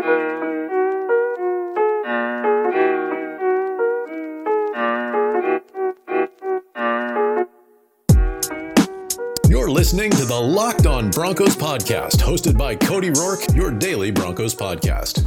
You're listening to the Locked On Broncos podcast, hosted by Cody Rourke, your daily Broncos podcast.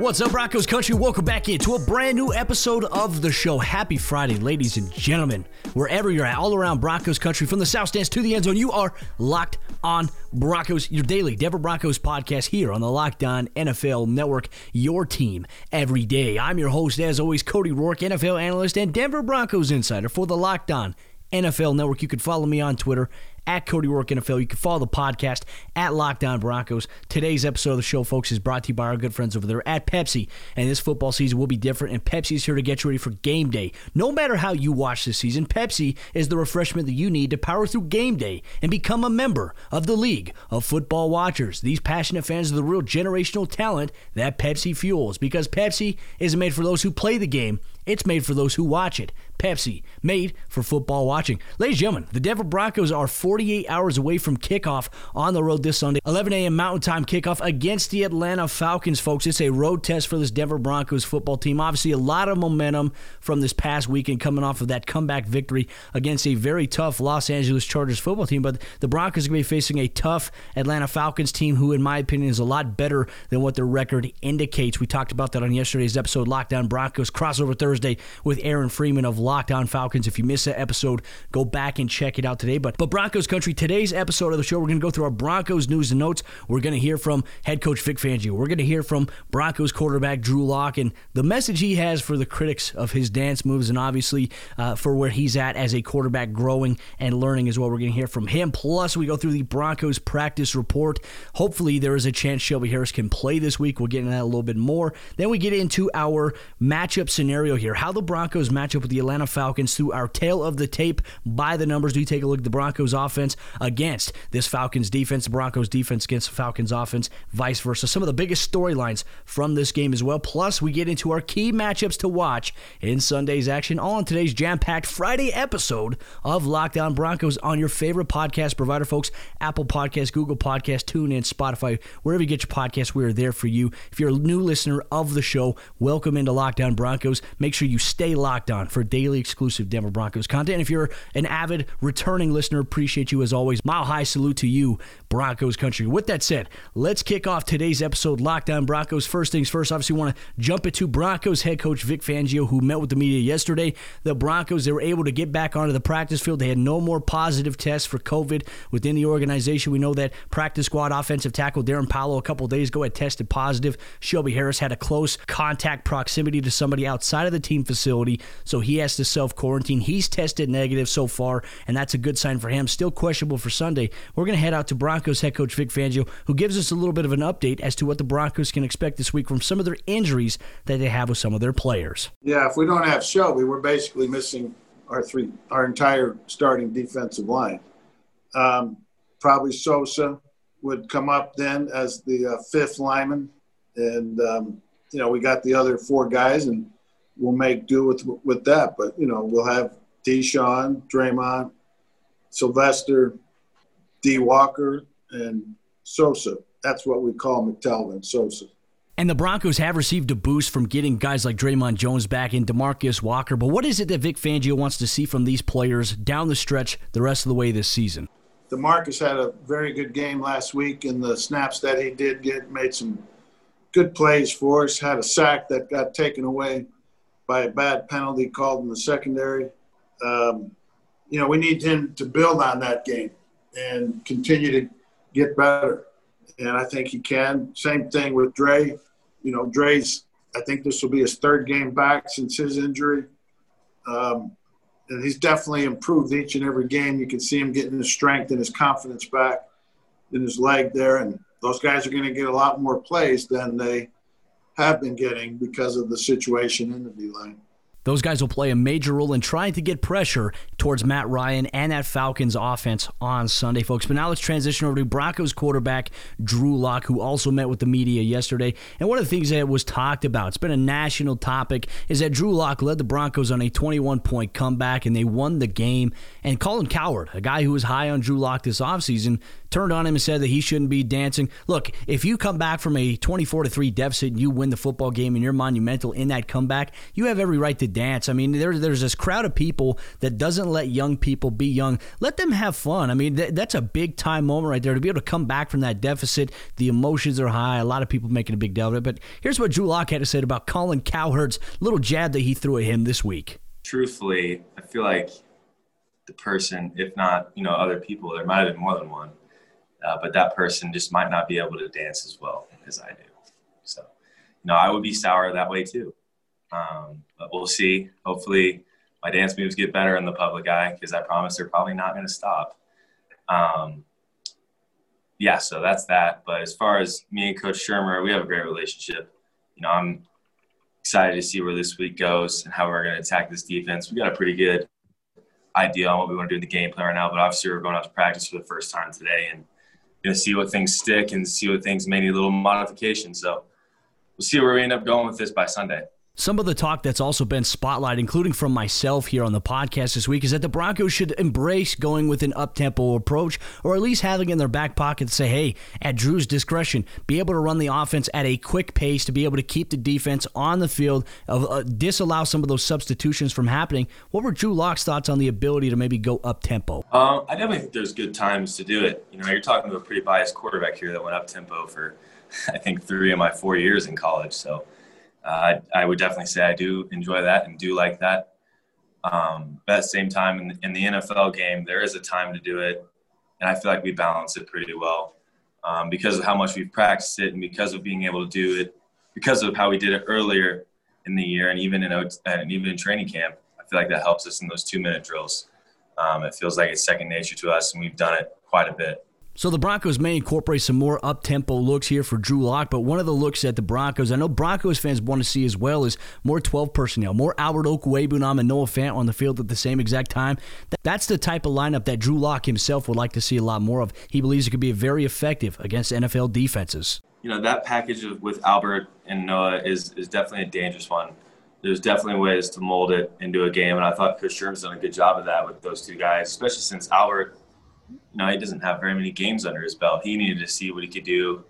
What's up, Broncos country? Welcome back into a brand new episode of the show. Happy Friday, ladies and gentlemen. Wherever you're at, all around Broncos country, from the South Stands to the end zone, you are locked on Broncos, your daily Denver Broncos podcast here on the Locked On NFL Network, your team every day. I'm your host, as always, Cody Rourke, NFL analyst and Denver Broncos insider for the Locked On NFL Network. You can follow me on Twitter at Cody Roark NFL. You can follow the podcast at Locked On Broncos. Today's episode of the show, folks, is brought to you by our good friends over there at Pepsi. And this football season will be different, and Pepsi's here to get you ready for game day. No matter how you watch this season, Pepsi is the refreshment that you need to power through game day and become a member of the League of Football Watchers. These passionate fans of the real generational talent that Pepsi fuels because Pepsi isn't made for those who play the game. It's made for those who watch it. Pepsi, made for football watching. Ladies and gentlemen, the Denver Broncos are 48 hours away from kickoff on the road this Sunday. 11 a.m. Mountain Time kickoff against the Atlanta Falcons, folks. It's a road test for this Denver Broncos football team. Obviously, a lot of momentum from this past weekend coming off of that comeback victory against a very tough Los Angeles Chargers football team. But the Broncos are going to be facing a tough Atlanta Falcons team who, in my opinion, is a lot better than what their record indicates. We talked about that on yesterday's episode, Locked On Broncos crossover Thursday with Aaron Freeman of Locked On Falcons. If you missed that episode, go back and check it out today. But but Broncos country, today's episode of the show, we're going to go through our Broncos news and notes. We're going to hear from head coach Vic Fangio. We're going to hear from Broncos quarterback Drew Lock and the message he has for the critics of his dance moves, and obviously uh, for where he's at as a quarterback, growing and learning as well. We're going to hear from him. Plus, we go through the Broncos practice report. Hopefully, there is a chance Shelby Harris can play this week. We'll get into that a little bit more. Then we get into our matchup scenario here. How the Broncos match up with the Atlanta Falcons through our tale of the tape by the numbers. We take a look at the Broncos offense against this Falcons defense, Broncos defense against the Falcons offense, vice versa. Some of the biggest storylines from this game as well. Plus, we get into our key matchups to watch in Sunday's action, all on today's jam-packed Friday episode of Locked On Broncos on your favorite podcast provider, folks. Apple Podcast, Google Podcast, TuneIn, Spotify, wherever you get your podcasts, we are there for you. If you're a new listener of the show, welcome into Locked On Broncos. Make sure you stay locked on for daily exclusive Denver Broncos content. If you're an avid returning listener, appreciate you as always. Mile high salute to you, Broncos country. With that said, let's kick off today's episode, Locked On Broncos. First things first, obviously, want to jump into Broncos head coach Vic Fangio, who met with the media yesterday. The Broncos, they were able to get back onto the practice field. They had no more positive tests for COVID within the organization. We know that practice squad offensive tackle Darrin Paulo a couple days ago had tested positive. Shelby Harris had a close contact proximity to somebody outside of the team facility, so he has to self quarantine. He's tested negative so far, and that's a good sign for him. Still questionable for Sunday. We're going to head out to Broncos head coach Vic Fangio, who gives us a little bit of an update as to what the Broncos can expect this week from some of their injuries that they have with some of their players. Yeah, if we don't have Shelby, we're basically missing our three, our entire starting defensive line. Um, probably Sosa would come up then as the uh, fifth lineman, and um, you know we got the other four guys, and we'll make do with with that. But you know we'll have Deshaun, Dre'Mont, Sylvester, D. Walker, and Sosa. That's what we call McTelvin, Sosa. And the Broncos have received a boost from getting guys like Dre'Mont Jones back in Demarcus Walker. But what is it that Vic Fangio wants to see from these players down the stretch the rest of the way this season? Demarcus had a very good game last week, and the snaps that he did get made some good plays for us. Had a sack that got taken away by a bad penalty called in the secondary. Um, you know, we need him to build on that game and continue to get better. And I think he can. Same thing with Dre. You know, Dre's, I think this will be his third game back since his injury. Um, and he's definitely improved each and every game. You can see him getting his strength and his confidence back in his leg there. And those guys are going to get a lot more plays than they have been getting because of the situation in the D line. Those guys will play a major role in trying to get pressure towards Matt Ryan and that Falcons offense on Sunday, folks. But now let's transition over to Broncos quarterback Drew Lock, who also met with the media yesterday. And one of the things that was talked about, it's been a national topic, is that Drew Lock led the Broncos on a 21 point comeback and they won the game. And Colin Cowherd, a guy who was high on Drew Lock this offseason, turned on him and said that he shouldn't be dancing. Look, if you come back from a 24 to 3 deficit and you win the football game and you're monumental in that comeback, you have every right to dance. I mean, there, there's this crowd of people that doesn't let young people be young. Let them have fun. I mean, th- that's a big time moment right there to be able to come back from that deficit. The emotions are high. A lot of people making a big deal of it. But here's what Drew Lock had to say about Colin Cowherd's little jab that he threw at him this week. Truthfully, I feel like the person, if not, you know, other people, there might have been more than one uh, but that person just might not be able to dance as well as I do. So, you know, I would be sour that way too. Um, but we'll see. Hopefully, my dance moves get better in the public eye because I promise they're probably not going to stop. Um, yeah, so that's that. But as far as me and Coach Shurmur, we have a great relationship. You know, I'm excited to see where this week goes and how we're going to attack this defense. We got a pretty good idea on what we want to do in the game plan right now, but obviously we're going out to practice for the first time today and going to see what things stick and see what things may need a little modification. So we'll see where we end up going with this by Sunday. Some of the talk that's also been spotlight, including from myself here on the podcast this week, is that the Broncos should embrace going with an up-tempo approach, or at least having in their back pocket to say, "Hey, at Drew's discretion, be able to run the offense at a quick pace to be able to keep the defense on the field, uh, disallow some of those substitutions from happening." What were Drew Lock's thoughts on the ability to maybe go up-tempo? Um, I definitely think there's good times to do it. You know, you're talking to a pretty biased quarterback here that went up-tempo for, I think, three of my four years in college, so uh, I, would definitely say I do enjoy that and do like that. Um, but at the same time, in the, in the, NFL game, there is a time to do it, and I feel like we balance it pretty well um, because of how much we've practiced it and because of being able to do it, because of how we did it earlier in the year and even in and even in training camp. I feel like that helps us in those two-minute drills. Um, it feels like it's second nature to us, and we've done it quite a bit. So the Broncos may incorporate some more up-tempo looks here for Drew Lock, but one of the looks that the Broncos, I know Broncos fans want to see as well, is more 12 personnel, more Albert Okwuegbunam and Noah Fant on the field at the same exact time. That's the type of lineup that Drew Lock himself would like to see a lot more of. He believes it could be very effective against NFL defenses. You know, that package with Albert and Noah is, is definitely a dangerous one. There's definitely ways to mold it into a game, and I thought Chris Shurmur's done a good job of that with those two guys, especially since Albert – you know, he doesn't have very many games under his belt. He needed to see what he could do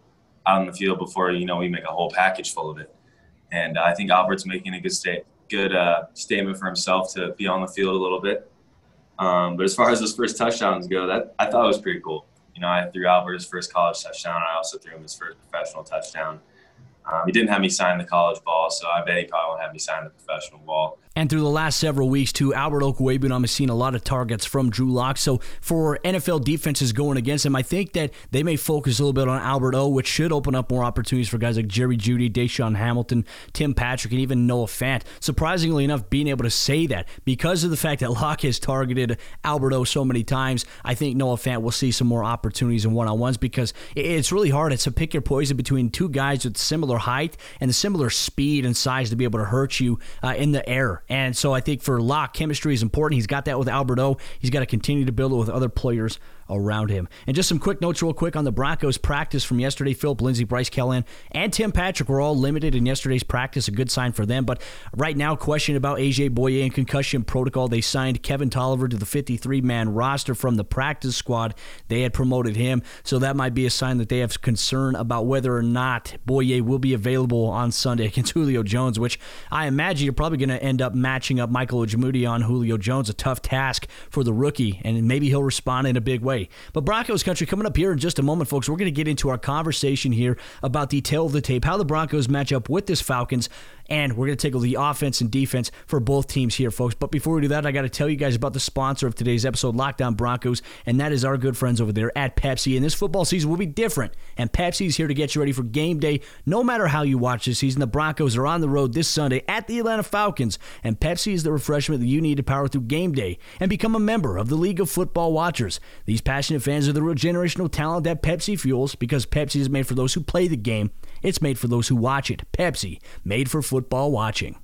out on the field before, you know, we make a whole package full of it. And I think Albert's making a good state, good uh, statement for himself to be on the field a little bit. Um, but as far as those first touchdowns go, that I thought was pretty cool. You know, I threw Albert his first college touchdown. I also threw him his first professional touchdown. Um, he didn't have me sign the college ball, so I bet he probably won't have me sign the professional ball. And through the last several weeks, too, Albert Okwuegbunam has seen a lot of targets from Drew Lock. So for NFL defenses going against him, I think that they may focus a little bit on Albert O, which should open up more opportunities for guys like Jerry Jeudy, DaeSean Hamilton, Tim Patrick, and even Noah Fant. Surprisingly enough, being able to say that because of the fact that Lock has targeted Albert O so many times, I think Noah Fant will see some more opportunities in one-on-ones because it's really hard. It's a pick your poison between two guys with similar height and similar speed and size to be able to hurt you uh, in the air. And so I think for Lock, chemistry is important. He's got that with Albert O. He's got to continue to build it with other players around him. And just some quick notes, real quick, on the Broncos practice from yesterday. Philip Lindsay, Bryce Callahan, and Tim Patrick were all limited in yesterday's practice. A good sign for them. But right now, question about AJ Bouye and concussion protocol. They signed Kevin Toliver to the 53 man roster from the practice squad. They had promoted him. So that might be a sign that they have concern about whether or not Bouye will be available on Sunday against Julio Jones, which I imagine you're probably going to end up matching up Michael Ojemudia on Julio Jones. A tough task for the rookie, and maybe he'll respond in a big way. But Broncos country coming up here in just a moment, folks. We're going to get into our conversation here about the tale of the tape, how the Broncos match up with this Falcons, and we're going to tackle the offense and defense for both teams here, folks. But before we do that, I got to tell you guys about the sponsor of today's episode, Locked On Broncos, and that is our good friends over there at Pepsi. And this football season will be different, and Pepsi is here to get you ready for game day. No matter how you watch this season, the Broncos are on the road this Sunday at the Atlanta Falcons, and Pepsi is the refreshment that you need to power through game day and become a member of the League of Football Watchers. These passionate fans are the real generational talent that Pepsi fuels because Pepsi is made for those who play the game. It's made for those who watch it. Pepsi, made for football watching.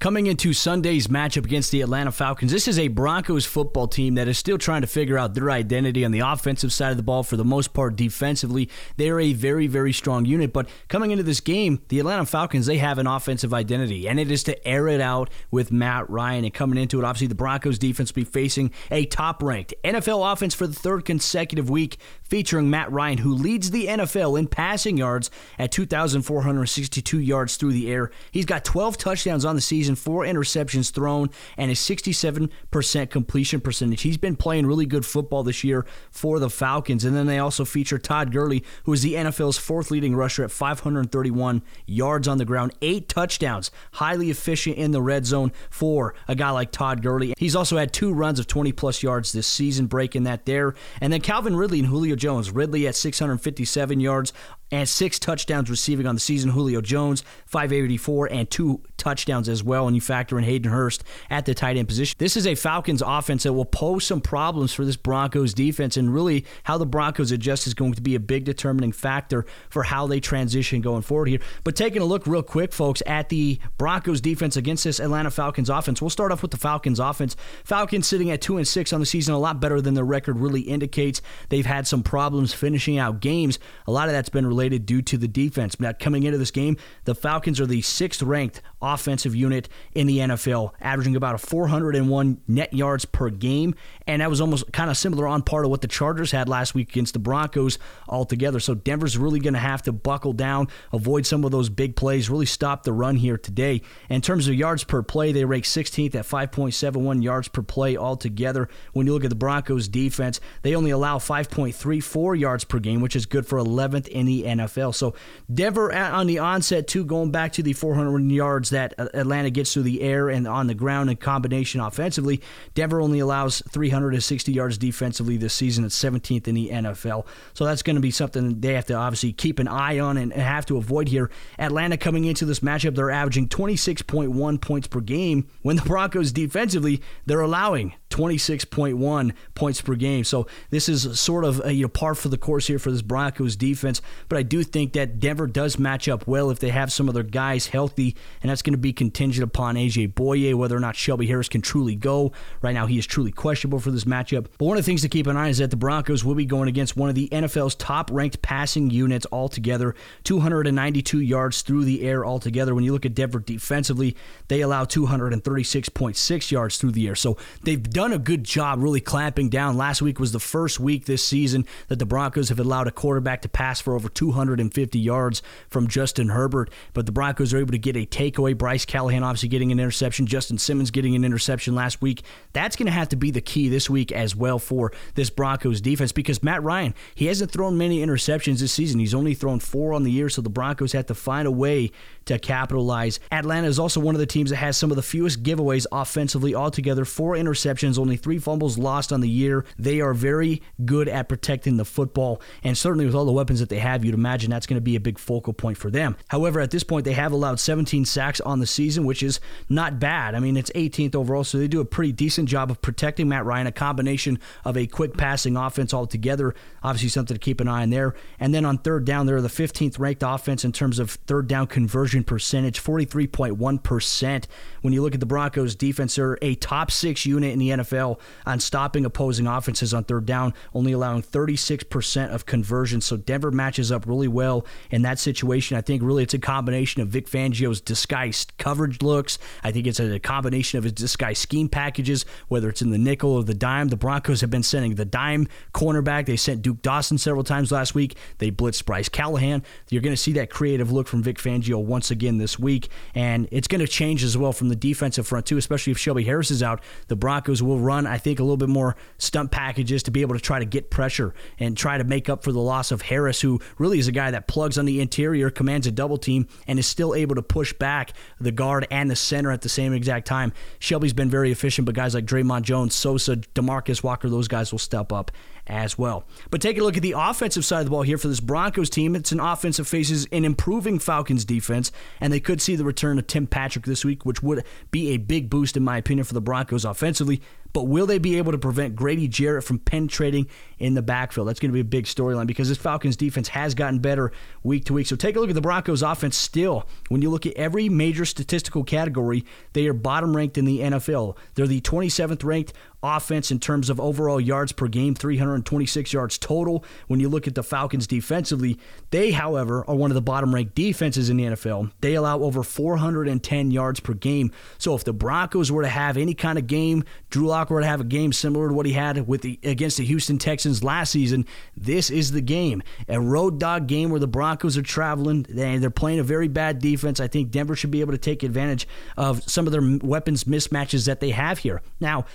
Coming into Sunday's matchup against the Atlanta Falcons, this is a Broncos football team that is still trying to figure out their identity on the offensive side of the ball. For the most part, defensively, they're a very, very strong unit. But coming into this game, the Atlanta Falcons, they have an offensive identity, and it is to air it out with Matt Ryan. And coming into it, obviously, the Broncos defense will be facing a top ranked NFL offense for the third consecutive week, featuring Matt Ryan, who leads the NFL in passing yards at 2,462 yards through the air. He's got 12 touchdowns on the season, four interceptions thrown, and a 67% completion percentage. He's been playing really good football this year for the Falcons. And then they also feature Todd Gurley, who is the NFL's fourth leading rusher at 531 yards on the ground, eight touchdowns, highly efficient in the red zone for a guy like Todd Gurley. He's also had two runs of 20 plus yards this season, breaking that there. And then Calvin Ridley and Julio Jones. Ridley at 657 yards and six touchdowns receiving on the season. Julio Jones, 584, and two touchdowns as well. And you factor in Hayden Hurst at the tight end position. This is a Falcons offense that will pose some problems for this Broncos defense. And really, how the Broncos adjust is going to be a big determining factor for how they transition going forward here. But taking a look real quick, folks, at the Broncos defense against this Atlanta Falcons offense, we'll start off with the Falcons offense. Falcons sitting at 2 and 6 on the season, a lot better than their record really indicates. They've had some problems finishing out games. A lot of that's been related related due to the defense. Now, coming into this game, the Falcons are the sixth ranked offensive unit in the NFL, averaging about a 401 net yards per game. And that was almost kind of similar on part of what the Chargers had last week against the Broncos altogether. So Denver's really going to have to buckle down, avoid some of those big plays, really stop the run here today. In terms of yards per play, they rank 16th at 5.71 yards per play altogether. When you look at the Broncos defense, they only allow 5.34 yards per game, which is good for 11th in the NFL. So Denver on the onset too, going back to the 400 yards that uh, Atlanta gets through the air and on the ground in combination offensively. Denver only allows 360 yards defensively this season. It's 17th in the NFL. So that's going to be something they have to obviously keep an eye on and have to avoid here. Atlanta coming into this matchup, they're averaging 26.1 points per game. When the Broncos defensively, they're allowing 26.1 points per game. So this is sort of a you know, par for the course here for this Broncos defense. But do think that Denver does match up well if they have some of their guys healthy, and that's going to be contingent upon AJ Bouye, whether or not Shelby Harris can truly go. Right now, he is truly questionable for this matchup. But one of the things to keep an eye on is that the Broncos will be going against one of the NFL's top ranked passing units altogether, 292 yards through the air altogether. When you look at Denver defensively, they allow 236.6 yards through the air. So they've done a good job really clamping down. Last week was the first week this season that the Broncos have allowed a quarterback to pass for over 250 yards from Justin Herbert. But the Broncos are able to get a takeaway. Bryce Callahan obviously getting an interception. Justin Simmons getting an interception last week. That's going to have to be the key this week as well for this Broncos defense because Matt Ryan, he hasn't thrown many interceptions this season. He's only thrown four on the year, so the Broncos have to find a way to capitalize. Atlanta is also one of the teams that has some of the fewest giveaways offensively altogether. Four interceptions only three fumbles lost on the year. They are very good at protecting the football, and certainly with all the weapons that they have, you'd imagine that's going to be a big focal point for them. However, at this point, they have allowed 17 sacks on the season, which is not bad. I mean, it's 18th overall, so they do a pretty decent job of protecting Matt Ryan, a combination of a quick passing offense altogether. Obviously, something to keep an eye on there. And then on third down, they're the 15th ranked offense in terms of third down conversion percentage, 43.1%. When you look at the Broncos defense, they're a top six unit in the NFL on stopping opposing offenses on third down, only allowing 36% of conversion. So Denver matches up really well in that situation. I think really it's a combination of Vic Fangio's disguised coverage looks. I think it's a combination of his disguised scheme packages, whether it's in the nickel or the dime. The Broncos have been sending the dime cornerback. They sent Duke Dawson several times last week. They blitzed Bryce Callahan. You're going to see that creative look from Vic Fangio once again this week, and it's going to change as well from the defensive front too, especially if Shelby Harris is out. The Broncos will run, I think, a little bit more stump packages to be able to try to get pressure and try to make up for the loss of Harris, who really is a guy that plugs on the interior, commands a double team, and is still able to push back the guard and the center at the same exact time. Shelby's been very efficient, but guys like Dre'Mont Jones, Sosa, Demarcus Walker, those guys will step up as well. But take a look at the offensive side of the ball here for this Broncos team. It's an offense that faces an improving Falcons defense, and they could see the return of Tim Patrick this week, which would be a big boost, in my opinion, for the Broncos offensively. But will they be able to prevent Grady Jarrett from penetrating in the backfield? That's going to be a big storyline because this Falcons defense has gotten better week to week. So take a look at the Broncos offense still. When you look at every major statistical category, they are bottom ranked in the NFL. They're the 27th ranked offense in terms of overall yards per game, 326 yards total. When you look at the Falcons defensively, they, however, are one of the bottom ranked defenses in the NFL. They allow over 410 yards per game. So if the Broncos were to have any kind of game, Drew Lock were to have a game similar to what he had with the against the Houston Texans last season, this is the game. A road dog game where the Broncos are traveling and they're playing a very bad defense. I think Denver should be able to take advantage of some of their weapons mismatches that they have here. Now,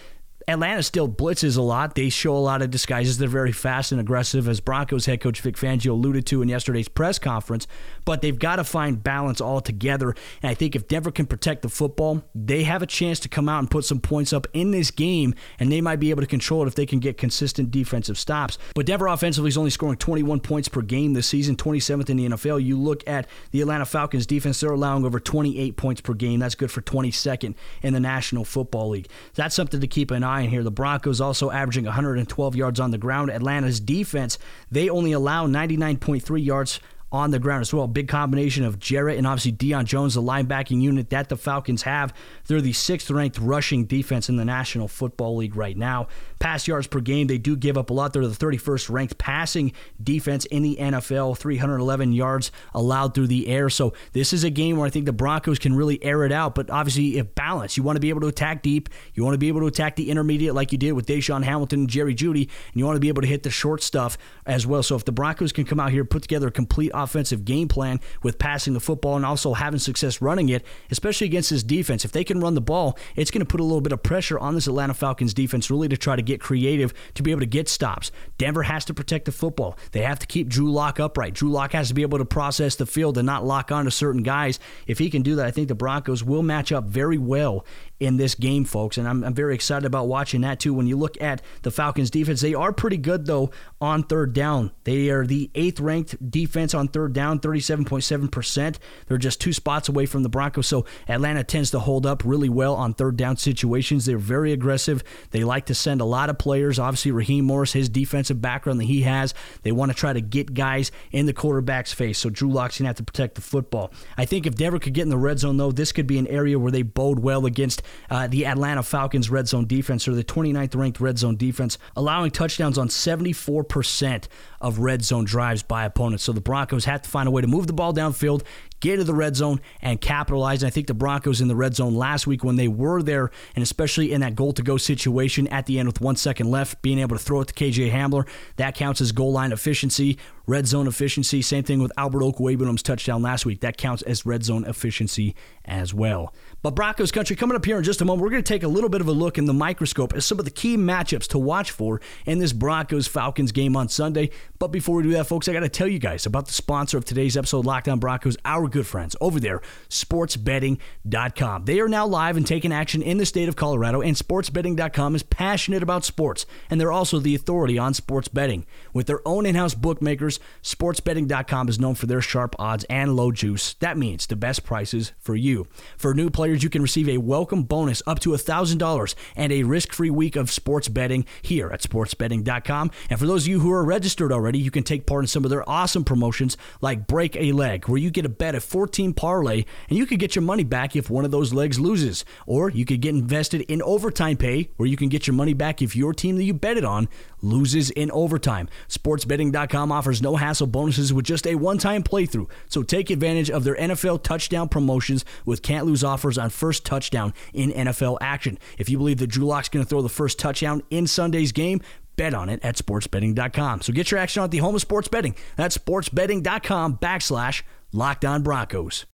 Atlanta still blitzes a lot. They show a lot of disguises. They're very fast and aggressive, as Broncos head coach Vic Fangio alluded to in yesterday's press conference. But they've got to find balance altogether. And I think if Denver can protect the football, they have a chance to come out and put some points up in this game, and they might be able to control it if they can get consistent defensive stops. But Denver offensively is only scoring 21 points per game this season, 27th in the NFL. You look at the Atlanta Falcons defense, they're allowing over 28 points per game. That's good for 22nd in the National Football League. That's something to keep an eye line here. The Broncos also averaging 112 yards on the ground. Atlanta's defense, they only allow 99.3 yards on the ground as well. Big combination of Jarrett and obviously Deion Jones, the linebacking unit that the Falcons have. They're the sixth ranked rushing defense in the National Football League right now. Pass yards per game, they do give up a lot. They're the 31st ranked passing defense in the NFL, 311 yards allowed through the air. So this is a game where I think the Broncos can really air it out, but obviously if balance. You want to be able to attack deep. You want to be able to attack the intermediate like you did with DaeSean Hamilton and Jerry Jeudy, and you want to be able to hit the short stuff as well. So if the Broncos can come out here, put together a complete offensive game plan with passing the football and also having success running it, especially against this defense. If they can run the ball, it's going to put a little bit of pressure on this Atlanta Falcons defense really to try to get creative to be able to get stops. Denver has to protect the football. They have to keep Drew Lock upright. Drew Lock has to be able to process the field and not lock onto certain guys. If he can do that, I think the Broncos will match up very well in this game, folks. And I'm, I'm very excited about watching that too. When you look at the Falcons defense, they are pretty good though on third down. They are the eighth ranked defense on third down, 37.7%. They're just two spots away from the Broncos. So Atlanta tends to hold up really well on third down situations. They're very aggressive. They like to send a lot of players. Obviously, Raheem Morris, his defensive background that he has, they want to try to get guys in the quarterback's face. So Drew Lock's going to have to protect the football. I think if Denver could get in the red zone, though, this could be an area where they bode well against uh, the Atlanta Falcons red zone defense, or the 29th ranked red zone defense, allowing touchdowns on 74% of red zone drives by opponents. So the Broncos have to find a way to move the ball downfield, get to the red zone, and capitalize. And I think the Broncos in the red zone last week when they were there, and especially in that goal to go situation at the end with one second left, being able to throw it to KJ Hamler, that counts as goal line efficiency, red zone efficiency. Same thing with Albert Okwuegbunam's touchdown last week. That counts as red zone efficiency as well. But Broncos country coming up here in just a moment, we're going to take a little bit of a look in the microscope at some of the key matchups to watch for in this Broncos Falcons game on Sunday. But before we do that, folks, I got to tell you guys about the sponsor of today's episode, Locked On Broncos, our good friends over there, sportsbetting.com. They are now live and taking action in the state of Colorado, and sportsbetting.com is passionate about sports, and they're also the authority on sports betting. With their own in house bookmakers, sportsbetting.com is known for their sharp odds and low juice. That means the best prices for you. For new players, you can receive a welcome bonus up to $1,000 and a risk free week of sports betting here at sportsbetting.com. And for those of you who are registered already, you can take part in some of their awesome promotions like Break a Leg, where you get a bet of 14 parlay and you could get your money back if one of those legs loses. Or you could get invested in overtime pay, where you can get your money back if your team that you betted on loses in overtime. SportsBetting.com offers no hassle bonuses with just a one time playthrough. So take advantage of their NFL touchdown promotions with can't lose offers on first touchdown in NFL action. If you believe that Drew Lock's going to throw the first touchdown in Sunday's game, bet on it at sportsbetting.com. So get your action on at the home of sports betting. That's sportsbetting.com backslash locked on Broncos.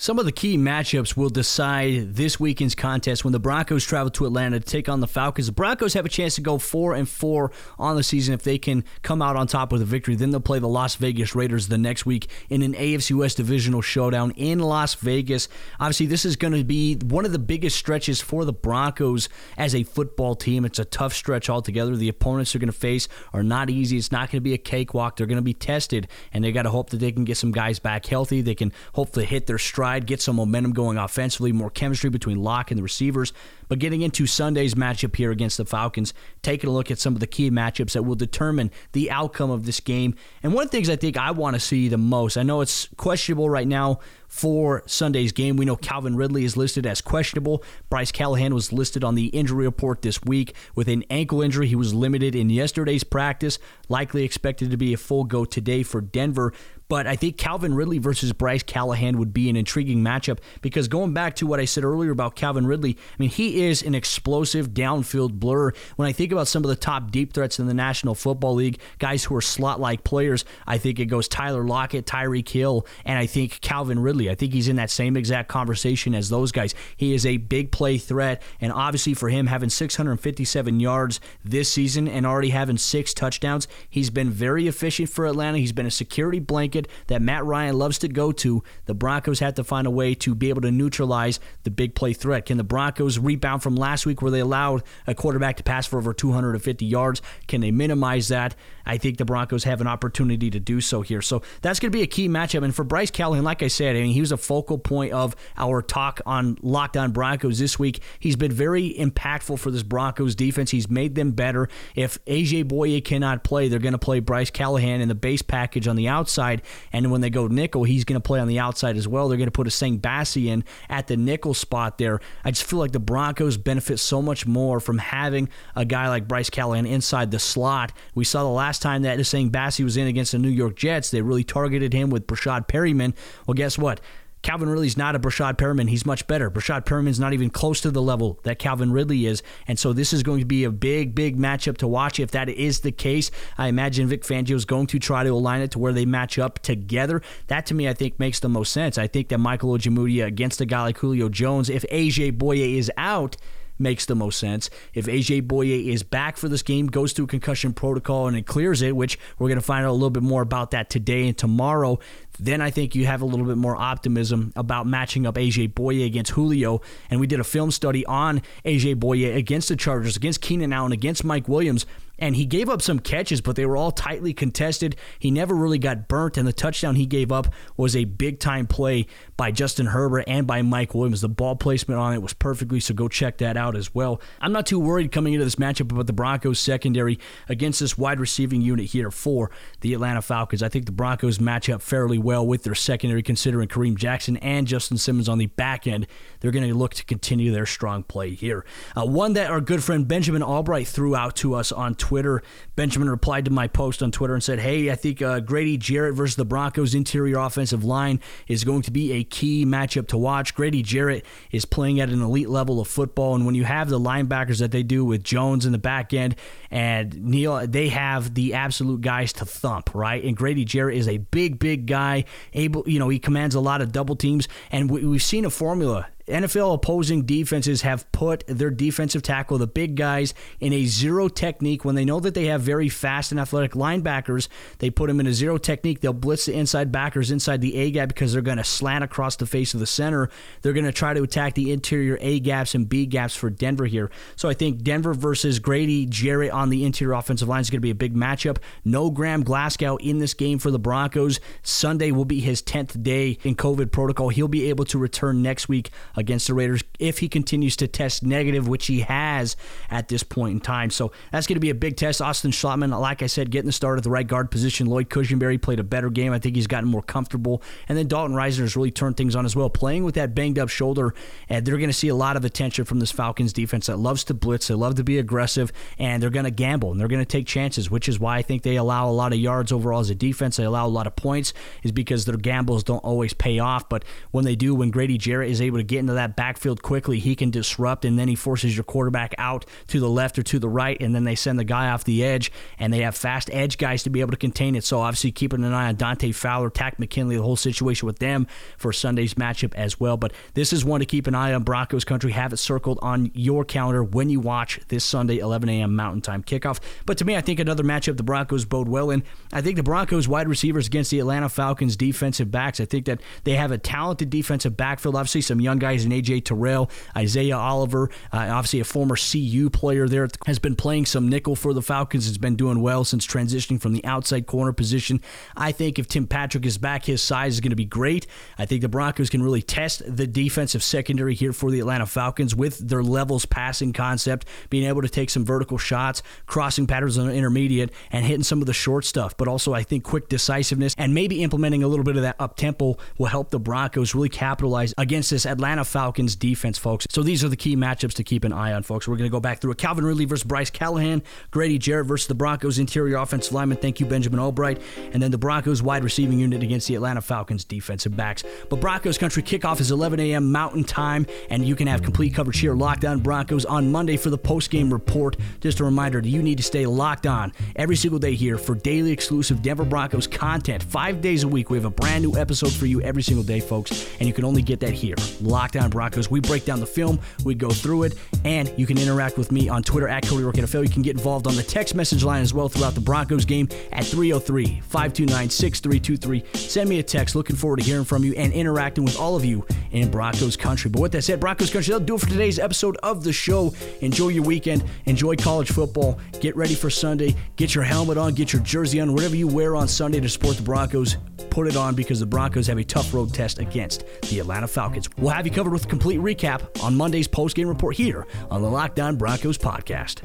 Some of the key matchups will decide this weekend's contest when the Broncos travel to Atlanta to take on the Falcons. The Broncos have a chance to go four and four on the season if they can come out on top with a victory. Then they'll play the Las Vegas Raiders the next week in an AFC West divisional showdown in Las Vegas. Obviously, this is going to be one of the biggest stretches for the Broncos as a football team. It's a tough stretch altogether. The opponents they're going to face are not easy. It's not going to be a cakewalk. They're going to be tested, and they got to hope that they can get some guys back healthy. They can hopefully hit their stride stride, get some momentum going offensively, more chemistry between Lock and the receivers. But getting into Sunday's matchup here against the Falcons, taking a look at some of the key matchups that will determine the outcome of this game. And one of the things I think I want to see the most, I know it's questionable right now for Sunday's game. We know Calvin Ridley is listed as questionable. Bryce Callahan was listed on the injury report this week with an ankle injury. He was limited in yesterday's practice, likely expected to be a full go today for Denver. But I think Calvin Ridley versus Bryce Callahan would be an intriguing matchup because going back to what I said earlier about Calvin Ridley, I mean, he is an explosive downfield blur. When I think about some of the top deep threats in the National Football League, guys who are slot like players, I think it goes Tyler Lockett, Tyreek Hill, and I think Calvin Ridley. I think he's in that same exact conversation as those guys. He is a big play threat, and obviously for him having 657 yards this season and already having six touchdowns, he's been very efficient for Atlanta. He's been a security blanket that Matt Ryan loves to go to, the Broncos have to find a way to be able to neutralize the big play threat. Can the Broncos rebound from last week where they allowed a quarterback to pass for over 250 yards? Can they minimize that? I think the Broncos have an opportunity to do so here. So that's going to be a key matchup. And for Bryce Callahan, like I said, I mean, he was a focal point of our talk on Locked On Broncos this week. He's been very impactful for this Broncos defense. He's made them better. If AJ Bouye cannot play, they're going to play Bryce Callahan in the base package on the outside. And when they go nickel, he's going to play on the outside as well. They're going to put a Essang Bassey in at the nickel spot there. I just feel like the Broncos benefit so much more from having a guy like Bryce Callahan inside the slot. We saw the last time that Essang Bassey was in against the New York Jets, they really targeted him with Breshad Perriman. Well, guess what? Calvin Ridley's not a Breshad Perriman. He's much better. Breshad Perriman's not even close to the level that Calvin Ridley is. And so this is going to be a big, big matchup to watch. If that is the case, I imagine Vic Fangio is going to try to align it to where they match up together. That to me, I think, makes the most sense. I think that Michael Ojemudia against a guy like Julio Jones, if AJ Bouye is out, makes the most sense. If AJ Bouye is back for this game, goes through concussion protocol and it clears it, which we're going to find out a little bit more about that today and tomorrow, then I think you have a little bit more optimism about matching up AJ Bouye against Julio. And we did a film study on AJ Bouye against the Chargers, against Keenan Allen, against Mike Williams and he gave up some catches, but they were all tightly contested. He never really got burnt, and the touchdown he gave up was a big time play by Justin Herbert and by Mike Williams. The ball placement on it was perfectly, so go check that out as well. I'm not too worried coming into this matchup about the Broncos secondary against this wide receiving unit here for the Atlanta Falcons. I think the Broncos match up fairly well with their secondary, considering Kareem Jackson and Justin Simmons on the back end. They're going to look to continue their strong play here. Uh, one that our good friend Benjamin Albright threw out to us on Twitter Twitter. Benjamin replied to my post on Twitter and said, Hey, I think uh, Grady Jarrett versus the Broncos interior offensive line is going to be a key matchup to watch. Grady Jarrett is playing at an elite level of football. And when you have the linebackers that they do with Jones in the back end and Neal, they have the absolute guys to thump, right? And Grady Jarrett is a big, big guy, able, you know, he commands a lot of double teams. And we, we've seen a formula NFL opposing defenses have put their defensive tackle, the big guys, in a zero technique when they know that they have very fast and athletic linebackers. They put them in a zero technique. They'll blitz the inside backers inside the A gap because they're going to slant across the face of the center. They're going to try to attack the interior A gaps and B gaps for Denver here. So I think Denver versus Grady Jarrett on the interior offensive line is going to be a big matchup. No Graham Glasgow in this game for the Broncos. Sunday will be his 10th day in COVID protocol. He'll be able to return next week against the Raiders if he continues to test negative, which he has at this point in time. So that's going to be a big test. Austin Schlottman, like I said, getting the start at the right guard position. Lloyd Cushenberry played a better game. I think he's gotten more comfortable. And then Dalton Risner has really turned things on as well, playing with that banged up shoulder. And they're going to see a lot of attention from this Falcons defense that loves to blitz. They love to be aggressive, and they're going to gamble and they're going to take chances, which is why I think they allow a lot of yards overall as a defense. They allow a lot of points, is because their gambles don't always pay off. But when they do, when Grady Jarrett is able to get into that backfield quickly, he can disrupt, and then he forces your quarterback out to the left or to the right, and then they send the guy off the edge, and they have fast edge guys to be able to contain it. So obviously keeping an eye on Dante Fowler, Takk McKinley, the whole situation with them for Sunday's matchup as well. But this is one to keep an eye on Broncos country. Have it circled on your calendar when you watch this Sunday 11 a.m. Mountain Time kickoff. But to me, I think another matchup the Broncos bode well in. I think the Broncos wide receivers against the Atlanta Falcons defensive backs. I think that they have a talented defensive backfield. Obviously, some young guys guys in AJ Terrell, Isaiah Oliver, uh, obviously a former CU player there, has been playing some nickel for the Falcons. Has been doing well since transitioning from the outside corner position. I think if Tim Patrick is back, his size is going to be great. I think the Broncos can really test the defensive secondary here for the Atlanta Falcons with their levels passing concept, being able to take some vertical shots, crossing patterns on the intermediate, and hitting some of the short stuff. But also, I think quick decisiveness and maybe implementing a little bit of that up tempo will help the Broncos really capitalize against this Atlanta Falcons defense, folks. So these are the key matchups to keep an eye on, folks. We're going to go back through a Calvin Ridley versus Bryce Callahan, Grady Jarrett versus the Broncos interior offensive lineman. Thank you, Benjamin Albright. And then the Broncos wide receiving unit against the Atlanta Falcons defensive backs. But Broncos country kickoff is 11 a.m. Mountain Time, and you can have complete coverage here, Locked On Broncos, on Monday for the post game report. Just a reminder you need to stay locked on every single day here for daily exclusive Denver Broncos content. Five days a week, we have a brand new episode for you every single day, folks, and you can only get that here. Locked On Broncos. We break down the film, we go through it, and you can interact with me on Twitter at Cody Rourke NFL. You can get involved on the text message line as well throughout the Broncos game at 303 529 6323. Send me a text. Looking forward to hearing from you and interacting with all of you in Broncos country. But with that said, Broncos country, that'll do it for today's episode of the show. Enjoy your weekend. Enjoy college football. Get ready for Sunday. Get your helmet on. Get your jersey on. Whatever you wear on Sunday to support the Broncos, put it on because the Broncos have a tough road test against the Atlanta Falcons. We'll have you covered with complete recap on Monday's post-game report here on the Locked On Broncos podcast.